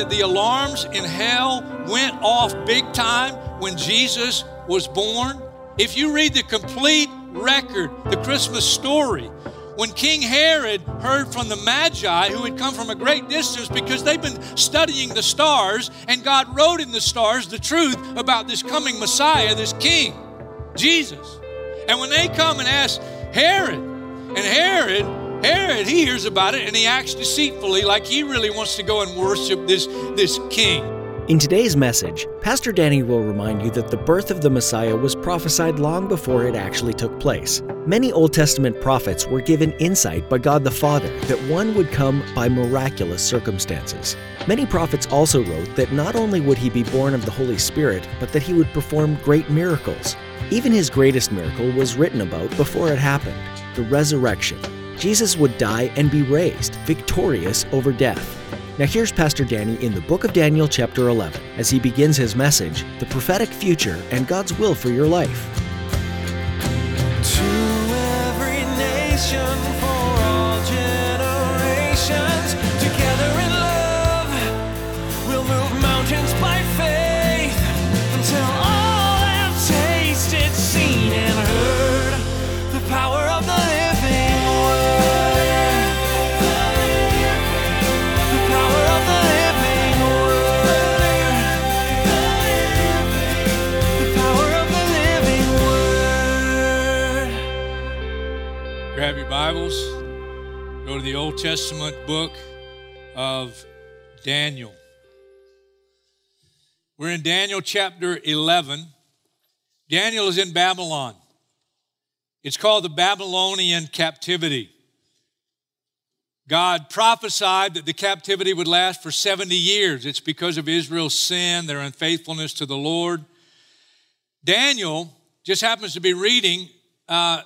That the alarms in hell went off big time when Jesus was born? If you read the complete record, the Christmas story, when King Herod heard from the Magi who had come from a great distance because they've been studying the stars, and God wrote in the stars the truth about this coming Messiah, this King, Jesus. And when they come and ask Herod, and Herod Herod, he hears about it and he acts deceitfully like he really wants to go and worship this, this king. In today's message, Pastor Danny will remind you that the birth of the Messiah was prophesied long before it actually took place. Many Old Testament prophets were given insight by God the Father that one would come by miraculous circumstances. Many prophets also wrote that not only would he be born of the Holy Spirit, but that he would perform great miracles. Even his greatest miracle was written about before it happened the resurrection. Jesus would die and be raised, victorious over death. Now, here's Pastor Danny in the book of Daniel, chapter 11, as he begins his message The Prophetic Future and God's Will for Your Life. Bibles, go to the Old Testament book of Daniel. We're in Daniel chapter 11. Daniel is in Babylon. It's called the Babylonian captivity. God prophesied that the captivity would last for 70 years. It's because of Israel's sin, their unfaithfulness to the Lord. Daniel just happens to be reading uh,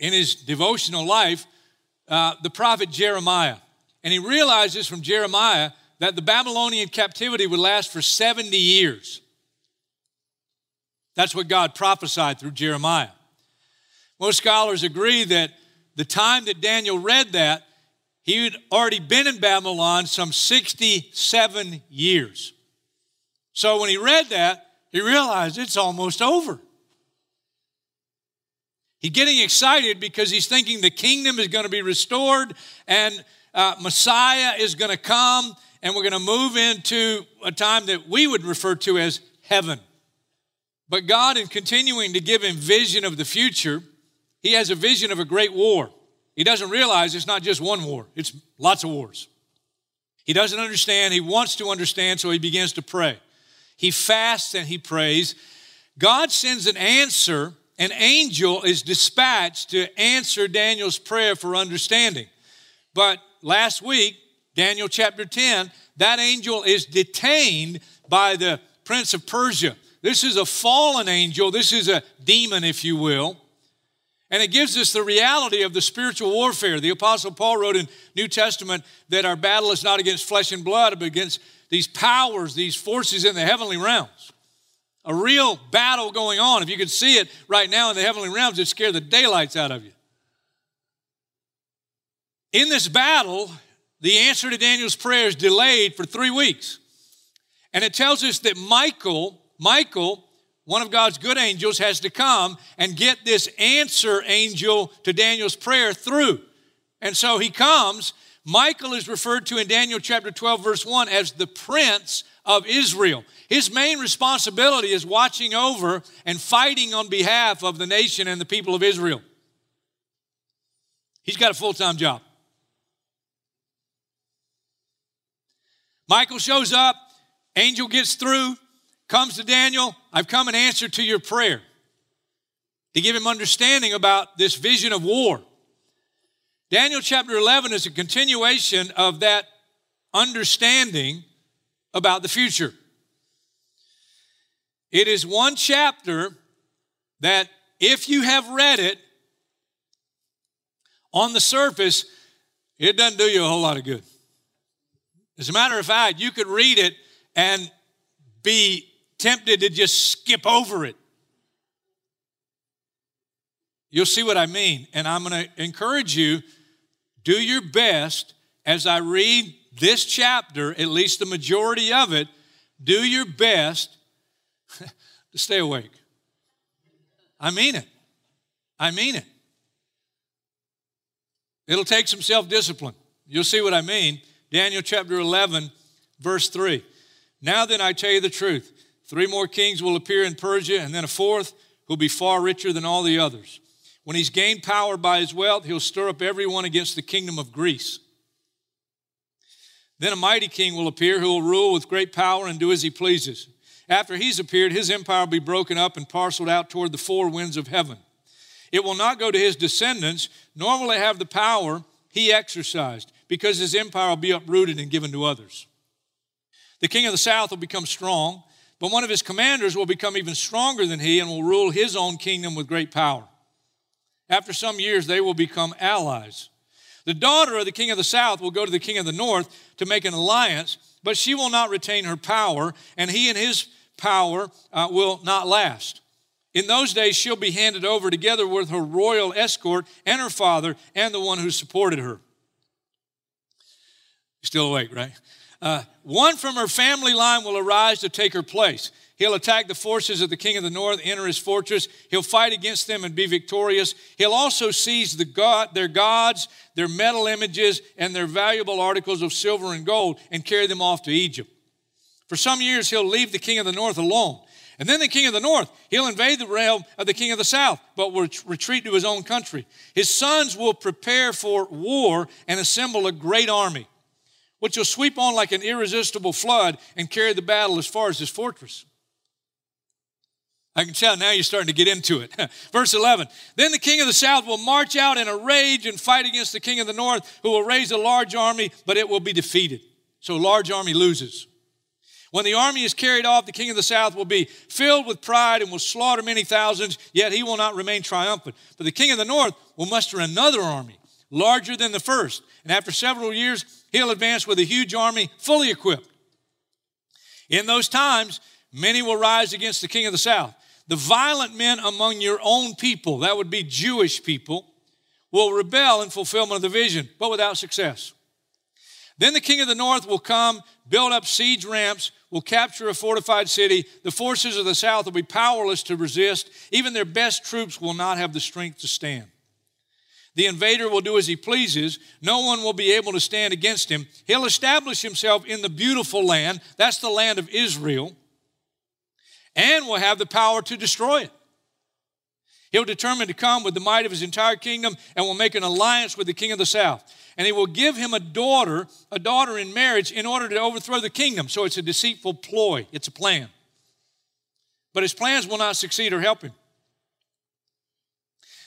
in his devotional life uh, the prophet Jeremiah. And he realizes from Jeremiah that the Babylonian captivity would last for 70 years. That's what God prophesied through Jeremiah. Most scholars agree that the time that Daniel read that, he had already been in Babylon some 67 years. So when he read that, he realized it's almost over. He's getting excited because he's thinking the kingdom is going to be restored and uh, Messiah is going to come and we're going to move into a time that we would refer to as heaven. But God, in continuing to give him vision of the future, he has a vision of a great war. He doesn't realize it's not just one war, it's lots of wars. He doesn't understand, he wants to understand, so he begins to pray. He fasts and he prays. God sends an answer, an angel is dispatched to answer Daniel's prayer for understanding. But last week, Daniel chapter 10, that angel is detained by the prince of Persia. This is a fallen angel, this is a demon, if you will. And it gives us the reality of the spiritual warfare. The Apostle Paul wrote in New Testament that our battle is not against flesh and blood, but against these powers, these forces in the heavenly realms. A real battle going on. If you could see it right now in the heavenly realms, it'd scare the daylights out of you. In this battle, the answer to Daniel's prayer is delayed for three weeks. And it tells us that Michael, Michael, one of God's good angels, has to come and get this answer angel to Daniel's prayer through. And so he comes. Michael is referred to in Daniel chapter 12, verse 1 as the prince of Israel. His main responsibility is watching over and fighting on behalf of the nation and the people of Israel. He's got a full time job. Michael shows up, angel gets through, comes to Daniel. I've come in answer to your prayer to give him understanding about this vision of war. Daniel chapter 11 is a continuation of that understanding about the future. It is one chapter that, if you have read it, on the surface, it doesn't do you a whole lot of good. As a matter of fact, you could read it and be tempted to just skip over it. You'll see what I mean. And I'm going to encourage you do your best as I read this chapter, at least the majority of it, do your best to stay awake. I mean it. I mean it. It'll take some self discipline. You'll see what I mean. Daniel chapter 11, verse 3. Now then, I tell you the truth. Three more kings will appear in Persia, and then a fourth who'll be far richer than all the others. When he's gained power by his wealth, he'll stir up everyone against the kingdom of Greece. Then a mighty king will appear who will rule with great power and do as he pleases. After he's appeared, his empire will be broken up and parceled out toward the four winds of heaven. It will not go to his descendants, nor will it have the power he exercised, because his empire will be uprooted and given to others. The king of the south will become strong, but one of his commanders will become even stronger than he and will rule his own kingdom with great power. After some years, they will become allies. The daughter of the king of the south will go to the king of the north to make an alliance, but she will not retain her power, and he and his power uh, will not last. In those days, she'll be handed over together with her royal escort and her father and the one who supported her. Still awake, right? Uh, one from her family line will arise to take her place. He'll attack the forces of the king of the north, enter his fortress. He'll fight against them and be victorious. He'll also seize the god, their gods, their metal images, and their valuable articles of silver and gold and carry them off to Egypt. For some years, he'll leave the king of the north alone. And then the king of the north, he'll invade the realm of the king of the south, but will retreat to his own country. His sons will prepare for war and assemble a great army, which will sweep on like an irresistible flood and carry the battle as far as his fortress. I can tell now you're starting to get into it. Verse 11 Then the king of the south will march out in a rage and fight against the king of the north, who will raise a large army, but it will be defeated. So a large army loses. When the army is carried off, the king of the south will be filled with pride and will slaughter many thousands, yet he will not remain triumphant. But the king of the north will muster another army, larger than the first. And after several years, he'll advance with a huge army, fully equipped. In those times, many will rise against the king of the south. The violent men among your own people, that would be Jewish people, will rebel in fulfillment of the vision, but without success. Then the king of the north will come, build up siege ramps, will capture a fortified city. The forces of the south will be powerless to resist. Even their best troops will not have the strength to stand. The invader will do as he pleases. No one will be able to stand against him. He'll establish himself in the beautiful land. That's the land of Israel. And will have the power to destroy it. He'll determine to come with the might of his entire kingdom and will make an alliance with the king of the south and he will give him a daughter, a daughter in marriage in order to overthrow the kingdom. So it's a deceitful ploy, it's a plan. But his plans will not succeed or help him.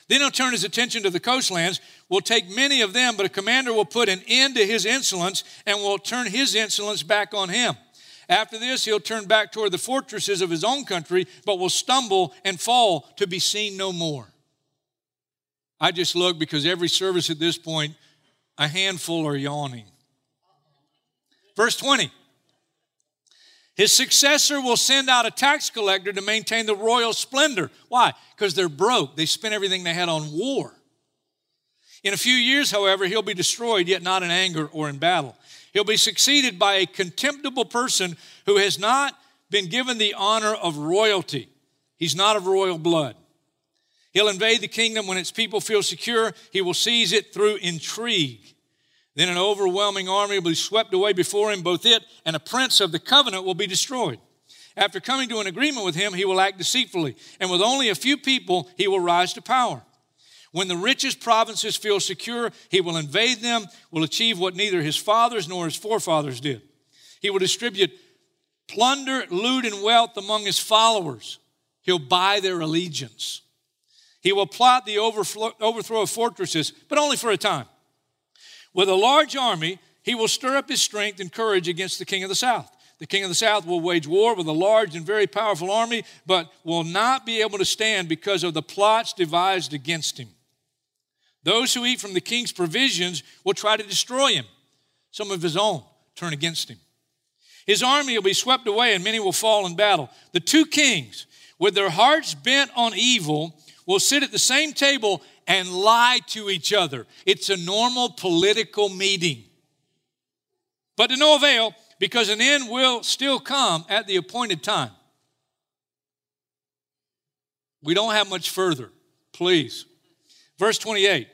Then he'll turn his attention to the coastlands, will take many of them, but a commander will put an end to his insolence and will turn his insolence back on him. After this, he'll turn back toward the fortresses of his own country, but will stumble and fall to be seen no more. I just look because every service at this point a handful are yawning. Verse 20 His successor will send out a tax collector to maintain the royal splendor. Why? Because they're broke. They spent everything they had on war. In a few years, however, he'll be destroyed, yet not in anger or in battle. He'll be succeeded by a contemptible person who has not been given the honor of royalty. He's not of royal blood. He'll invade the kingdom when its people feel secure. He will seize it through intrigue. Then an overwhelming army will be swept away before him, both it and a prince of the covenant will be destroyed. After coming to an agreement with him, he will act deceitfully, and with only a few people, he will rise to power. When the richest provinces feel secure, he will invade them, will achieve what neither his fathers nor his forefathers did. He will distribute plunder, loot, and wealth among his followers. He'll buy their allegiance. He will plot the overthrow of fortresses, but only for a time. With a large army, he will stir up his strength and courage against the king of the south. The king of the south will wage war with a large and very powerful army, but will not be able to stand because of the plots devised against him. Those who eat from the king's provisions will try to destroy him. Some of his own turn against him. His army will be swept away, and many will fall in battle. The two kings, with their hearts bent on evil, will sit at the same table and lie to each other. It's a normal political meeting. But to no avail, because an end will still come at the appointed time. We don't have much further, please. Verse 28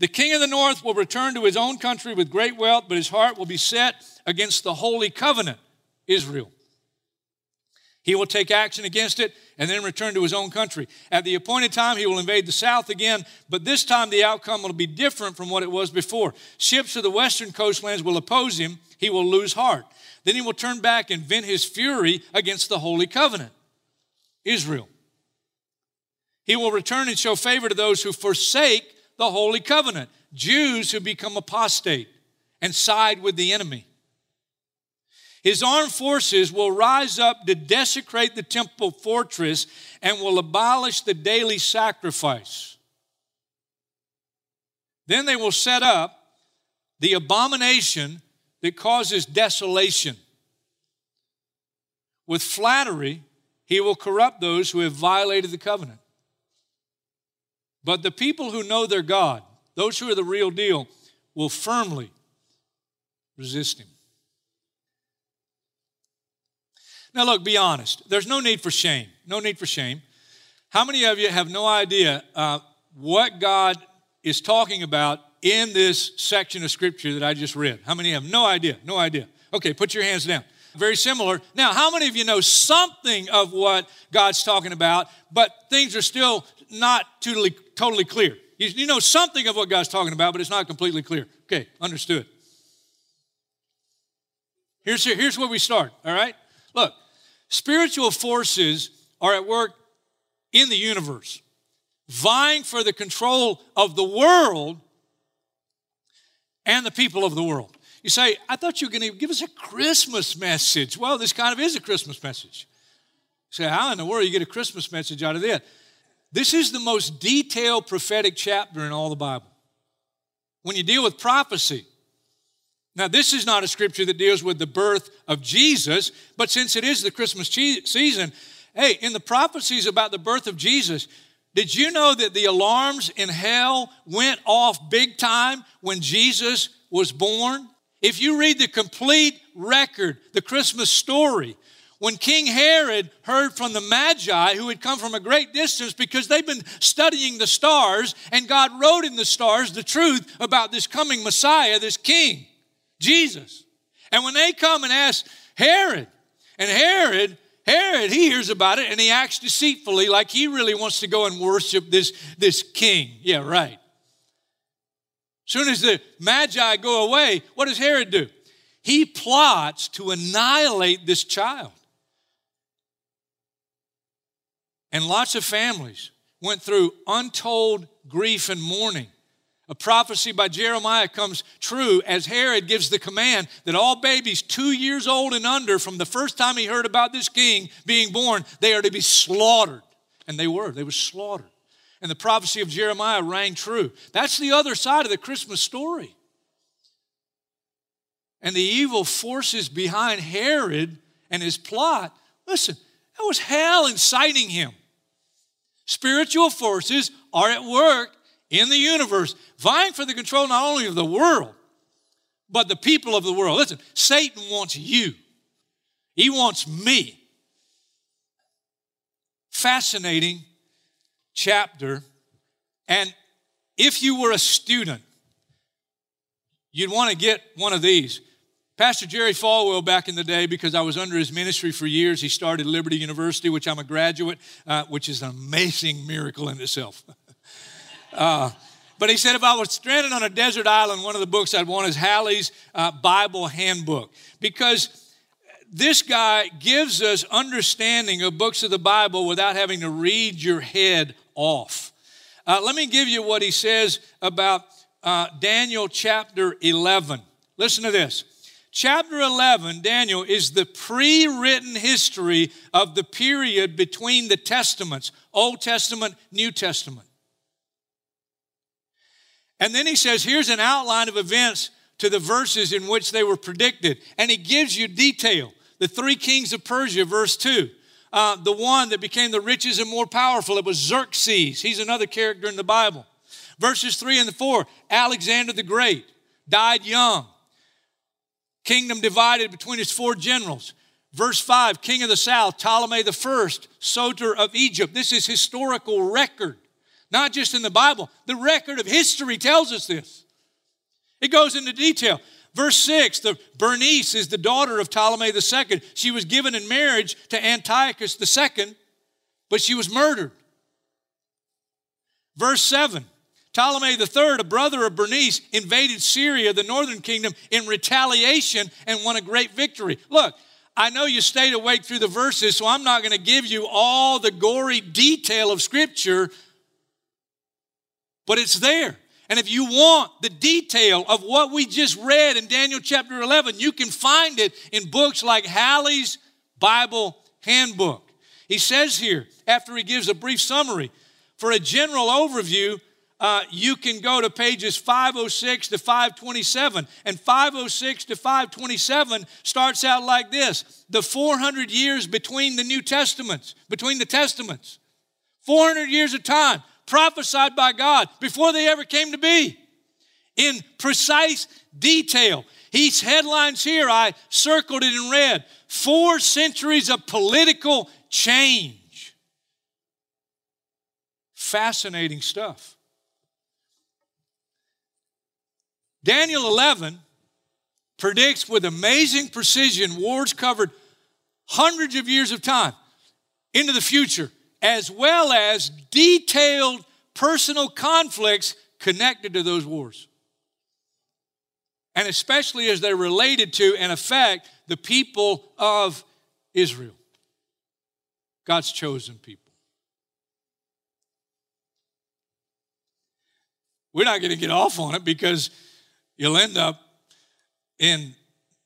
The king of the north will return to his own country with great wealth, but his heart will be set against the holy covenant, Israel. He will take action against it and then return to his own country. At the appointed time, he will invade the south again, but this time the outcome will be different from what it was before. Ships of the western coastlands will oppose him, he will lose heart. Then he will turn back and vent his fury against the holy covenant, Israel. He will return and show favor to those who forsake the holy covenant, Jews who become apostate and side with the enemy. His armed forces will rise up to desecrate the temple fortress and will abolish the daily sacrifice. Then they will set up the abomination that causes desolation. With flattery, he will corrupt those who have violated the covenant. But the people who know their God, those who are the real deal, will firmly resist him. Now, look, be honest. There's no need for shame. No need for shame. How many of you have no idea uh, what God is talking about in this section of scripture that I just read? How many have no idea? No idea. Okay, put your hands down. Very similar. Now, how many of you know something of what God's talking about, but things are still not totally, totally clear? You, you know something of what God's talking about, but it's not completely clear. Okay, understood. Here's, here's where we start, all right? Look, Spiritual forces are at work in the universe, vying for the control of the world and the people of the world. You say, I thought you were going to give us a Christmas message. Well, this kind of is a Christmas message. You say, how in the world you get a Christmas message out of this? This is the most detailed prophetic chapter in all the Bible. When you deal with prophecy, now, this is not a scripture that deals with the birth of Jesus, but since it is the Christmas season, hey, in the prophecies about the birth of Jesus, did you know that the alarms in hell went off big time when Jesus was born? If you read the complete record, the Christmas story, when King Herod heard from the Magi who had come from a great distance because they've been studying the stars, and God wrote in the stars the truth about this coming Messiah, this king. Jesus. And when they come and ask Herod, and Herod, Herod, he hears about it and he acts deceitfully like he really wants to go and worship this, this king. Yeah, right. Soon as the Magi go away, what does Herod do? He plots to annihilate this child. And lots of families went through untold grief and mourning. A prophecy by Jeremiah comes true as Herod gives the command that all babies two years old and under, from the first time he heard about this king being born, they are to be slaughtered. And they were, they were slaughtered. And the prophecy of Jeremiah rang true. That's the other side of the Christmas story. And the evil forces behind Herod and his plot, listen, that was hell inciting him. Spiritual forces are at work in the universe, vying for the control not only of the world, but the people of the world. Listen, Satan wants you, he wants me. Fascinating chapter. And if you were a student, you'd want to get one of these. Pastor Jerry Falwell, back in the day, because I was under his ministry for years, he started Liberty University, which I'm a graduate, uh, which is an amazing miracle in itself. Uh, but he said if I was stranded on a desert island, one of the books I'd want is Halley's uh, Bible Handbook. Because this guy gives us understanding of books of the Bible without having to read your head off. Uh, let me give you what he says about uh, Daniel chapter 11. Listen to this. Chapter 11, Daniel, is the pre written history of the period between the Testaments Old Testament, New Testament. And then he says, here's an outline of events to the verses in which they were predicted. And he gives you detail. The three kings of Persia, verse 2. Uh, the one that became the richest and more powerful, it was Xerxes. He's another character in the Bible. Verses 3 and 4, Alexander the Great died young. Kingdom divided between his four generals. Verse 5, king of the south, Ptolemy the first, Soter of Egypt. This is historical record, not just in the Bible. The record of history tells us this. It goes into detail. Verse 6, the Bernice is the daughter of Ptolemy II. She was given in marriage to Antiochus II, but she was murdered. Verse 7, Ptolemy III, a brother of Bernice, invaded Syria, the northern kingdom, in retaliation and won a great victory. Look, I know you stayed awake through the verses, so I'm not going to give you all the gory detail of Scripture, but it's there. And if you want the detail of what we just read in Daniel chapter 11, you can find it in books like Halley's Bible Handbook. He says here, after he gives a brief summary, for a general overview, uh, you can go to pages 506 to 527. And 506 to 527 starts out like this the 400 years between the New Testaments, between the Testaments. 400 years of time prophesied by God before they ever came to be in precise detail. He's headlines here, I circled it in red. Four centuries of political change. Fascinating stuff. Daniel 11 predicts with amazing precision wars covered hundreds of years of time into the future as well as detailed personal conflicts connected to those wars. And especially as they're related to and affect the people of Israel, God's chosen people. We're not going to get off on it because you'll end up in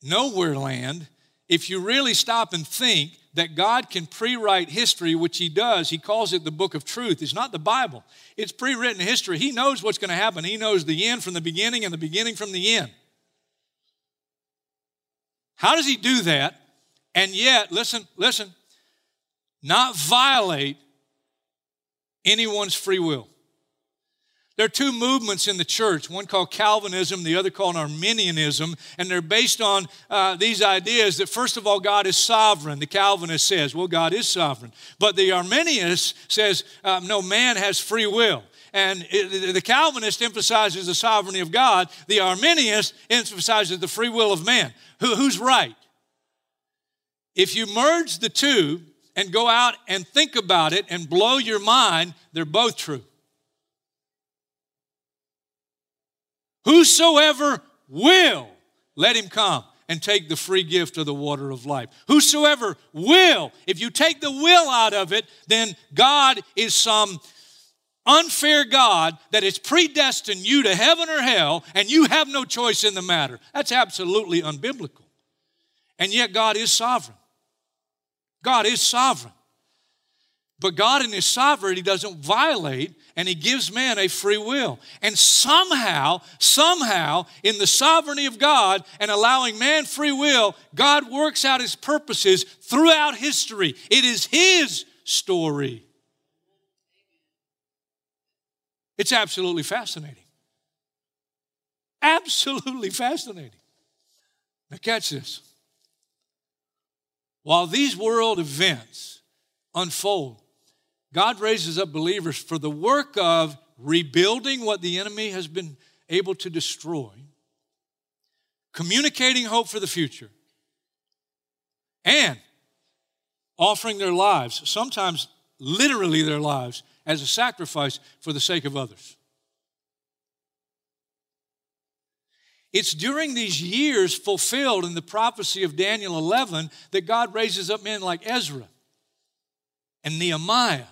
nowhere land if you really stop and think that God can pre write history, which He does. He calls it the book of truth. It's not the Bible, it's pre written history. He knows what's going to happen. He knows the end from the beginning and the beginning from the end. How does He do that? And yet, listen, listen, not violate anyone's free will. There are two movements in the church, one called Calvinism, the other called Arminianism, and they're based on uh, these ideas that, first of all, God is sovereign. The Calvinist says, well, God is sovereign. But the Arminianist says, uh, no, man has free will. And it, the Calvinist emphasizes the sovereignty of God, the Arminianist emphasizes the free will of man. Who, who's right? If you merge the two and go out and think about it and blow your mind, they're both true. Whosoever will, let him come and take the free gift of the water of life. Whosoever will, if you take the will out of it, then God is some unfair God that has predestined you to heaven or hell, and you have no choice in the matter. That's absolutely unbiblical. And yet, God is sovereign. God is sovereign. But God, in His sovereignty, doesn't violate and He gives man a free will. And somehow, somehow, in the sovereignty of God and allowing man free will, God works out His purposes throughout history. It is His story. It's absolutely fascinating. Absolutely fascinating. Now, catch this. While these world events unfold, God raises up believers for the work of rebuilding what the enemy has been able to destroy, communicating hope for the future, and offering their lives, sometimes literally their lives, as a sacrifice for the sake of others. It's during these years fulfilled in the prophecy of Daniel 11 that God raises up men like Ezra and Nehemiah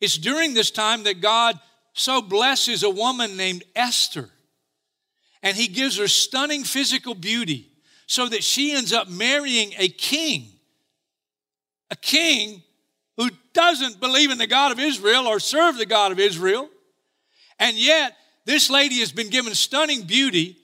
it's during this time that God so blesses a woman named Esther. and he gives her stunning physical beauty so that she ends up marrying a king. A king who doesn't believe in the God of Israel or serve the God of Israel. And yet, this lady has been given stunning beauty,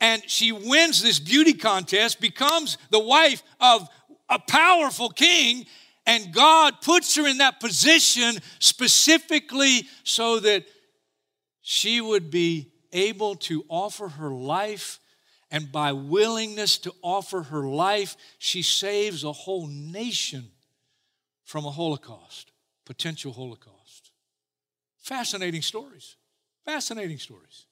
and she wins this beauty contest, becomes the wife of a powerful king, and God puts her in that position specifically so that she would be able to offer her life and by willingness to offer her life, she saves a whole nation from a Holocaust, potential Holocaust. Fascinating stories. Fascinating stories.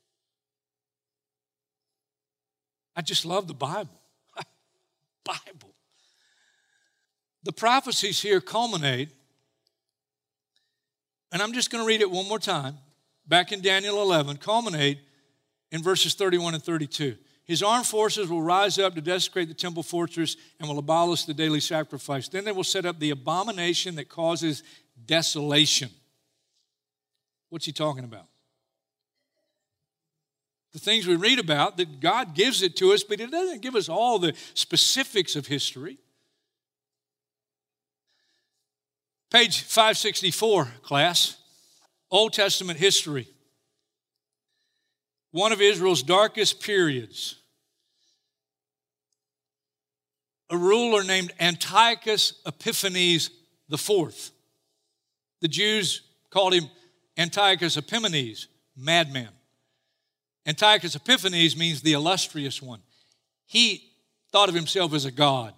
I just love the Bible. Bible. The prophecies here culminate, and I'm just going to read it one more time, back in Daniel 11, culminate in verses 31 and 32. His armed forces will rise up to desecrate the temple fortress and will abolish the daily sacrifice. Then they will set up the abomination that causes desolation. What's he talking about? The things we read about, that God gives it to us, but He doesn't give us all the specifics of history. Page 564, class. Old Testament history. One of Israel's darkest periods a ruler named Antiochus Epiphanes IV. The Jews called him Antiochus Epimanes, madman. Antiochus Epiphanes means the illustrious one. He thought of himself as a god.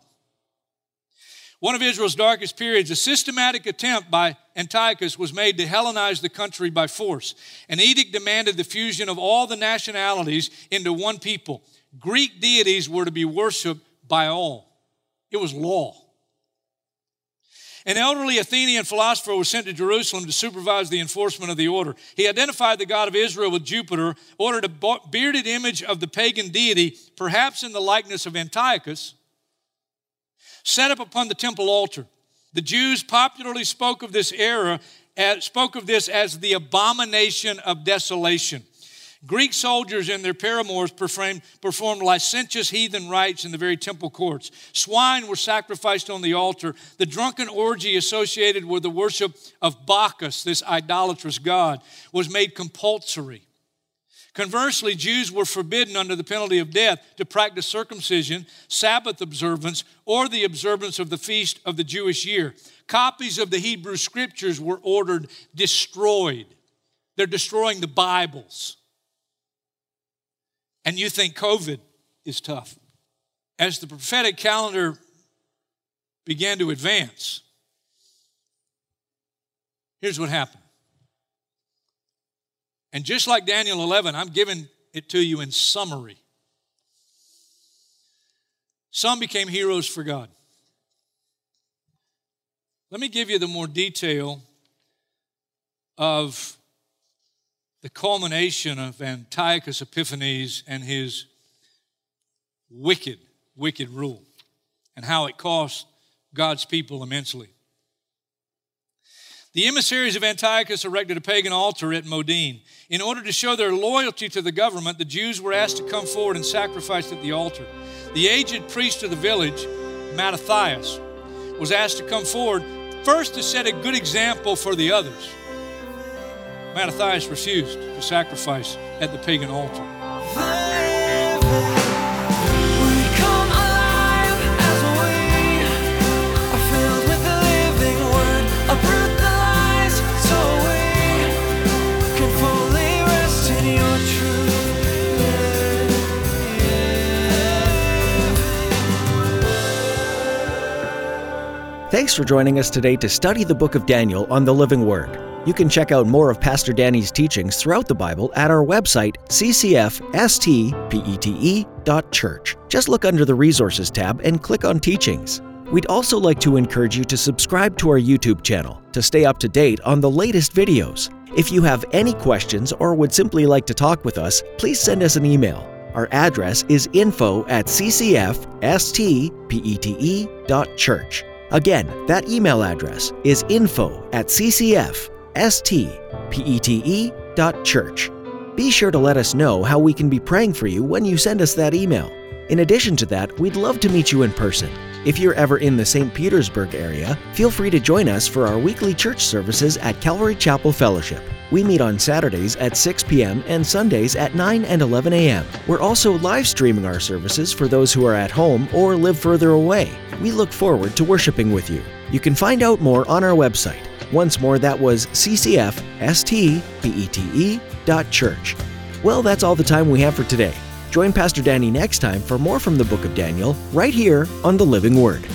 One of Israel's darkest periods, a systematic attempt by Antiochus was made to Hellenize the country by force. An edict demanded the fusion of all the nationalities into one people. Greek deities were to be worshiped by all. It was law. An elderly Athenian philosopher was sent to Jerusalem to supervise the enforcement of the order. He identified the God of Israel with Jupiter, ordered a bearded image of the pagan deity, perhaps in the likeness of Antiochus, set up upon the temple altar. The Jews popularly spoke of this era, spoke of this as the abomination of desolation. Greek soldiers and their paramours performed, performed licentious heathen rites in the very temple courts. Swine were sacrificed on the altar. The drunken orgy associated with the worship of Bacchus, this idolatrous god, was made compulsory. Conversely, Jews were forbidden under the penalty of death to practice circumcision, Sabbath observance, or the observance of the feast of the Jewish year. Copies of the Hebrew scriptures were ordered destroyed. They're destroying the Bibles and you think COVID is tough. As the prophetic calendar began to advance, here's what happened. And just like Daniel 11, I'm giving it to you in summary. Some became heroes for God. Let me give you the more detail of the culmination of Antiochus Epiphanes and his wicked, wicked rule and how it cost God's people immensely. The emissaries of Antiochus erected a pagan altar at Modin. In order to show their loyalty to the government, the Jews were asked to come forward and sacrifice at the altar. The aged priest of the village, Mattathias, was asked to come forward first to set a good example for the others. Mattathias refused to sacrifice at the pagan altar. Thanks for joining us today to study the book of Daniel on the Living Word. You can check out more of Pastor Danny's teachings throughout the Bible at our website, ccfstpete.church. Just look under the Resources tab and click on Teachings. We'd also like to encourage you to subscribe to our YouTube channel to stay up to date on the latest videos. If you have any questions or would simply like to talk with us, please send us an email. Our address is info at ccfstpete.church. Again, that email address is info at ccf stpete.church. Be sure to let us know how we can be praying for you when you send us that email. In addition to that, we'd love to meet you in person. If you're ever in the St. Petersburg area, feel free to join us for our weekly church services at Calvary Chapel Fellowship. We meet on Saturdays at 6 p.m. and Sundays at 9 and 11 a.m. We're also live streaming our services for those who are at home or live further away. We look forward to worshiping with you. You can find out more on our website. Once more, that was ccfstpete.church. Well, that's all the time we have for today. Join Pastor Danny next time for more from the book of Daniel, right here on the Living Word.